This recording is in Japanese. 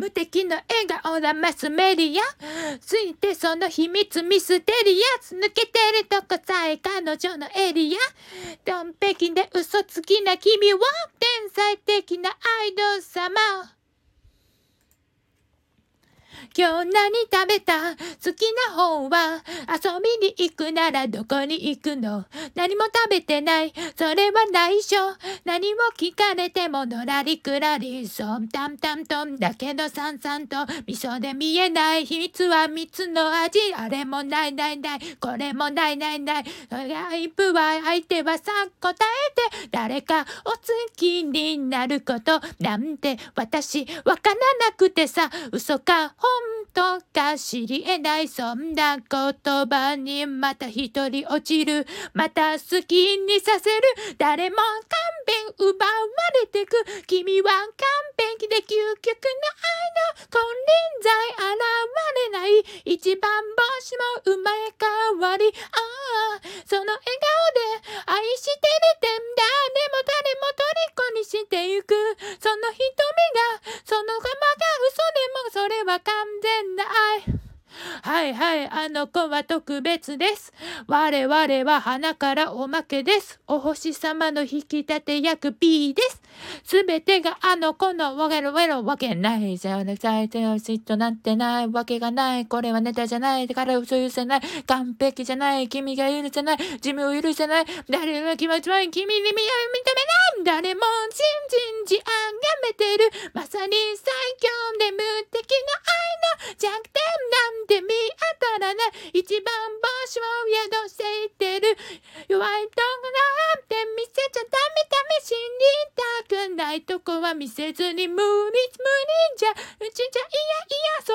無敵の笑顔だマスメディア。ついてその秘密ミステリアス抜けてるとこさえ彼女のエリア。完璧で嘘つきな君は天才的なアイドル様。今日何食べた？好きな方は遊びに行くならどこに行くの？何も食べてない。それは内緒。何も聞かれてものらりくらり。そんたんたんとんだけどさんさんと味噌で見えない秘密は蜜の味。あれもないないない。これもないないない。ライブは相手はさ答えて誰かお好きになることなんて私わからなくてさ嘘か？本当か知り得ないそんな言葉にまた一人落ちる。また好きにさせる。誰も勘弁奪われてく。君は完璧で究極の愛の金輪際現れない。一番星も生まれ変わり。ああその笑顔で愛してるてんだでも誰も虜にしてゆく。その瞳がそのままそれは完全な愛はいはい、あの子は特別です。我々は花からおまけです。お星様の引き立て役 B です。すべてがあの子のわけろわろわけない。じゃあ、最低の嫉妬なんてないわけがない。これはネタじゃない。だから嘘許せない。完璧じゃない。君が許せない。自分を許せない。誰の気持ちは君に認めない。誰も信じんじあがめてる。まさに最強で無敵の愛の弱点なんて見当たらない一番星を宿していってる。弱いとこなんて見せちゃダメダメ死にたくないとこは見せずに無理無理じゃ。うちじゃいやいや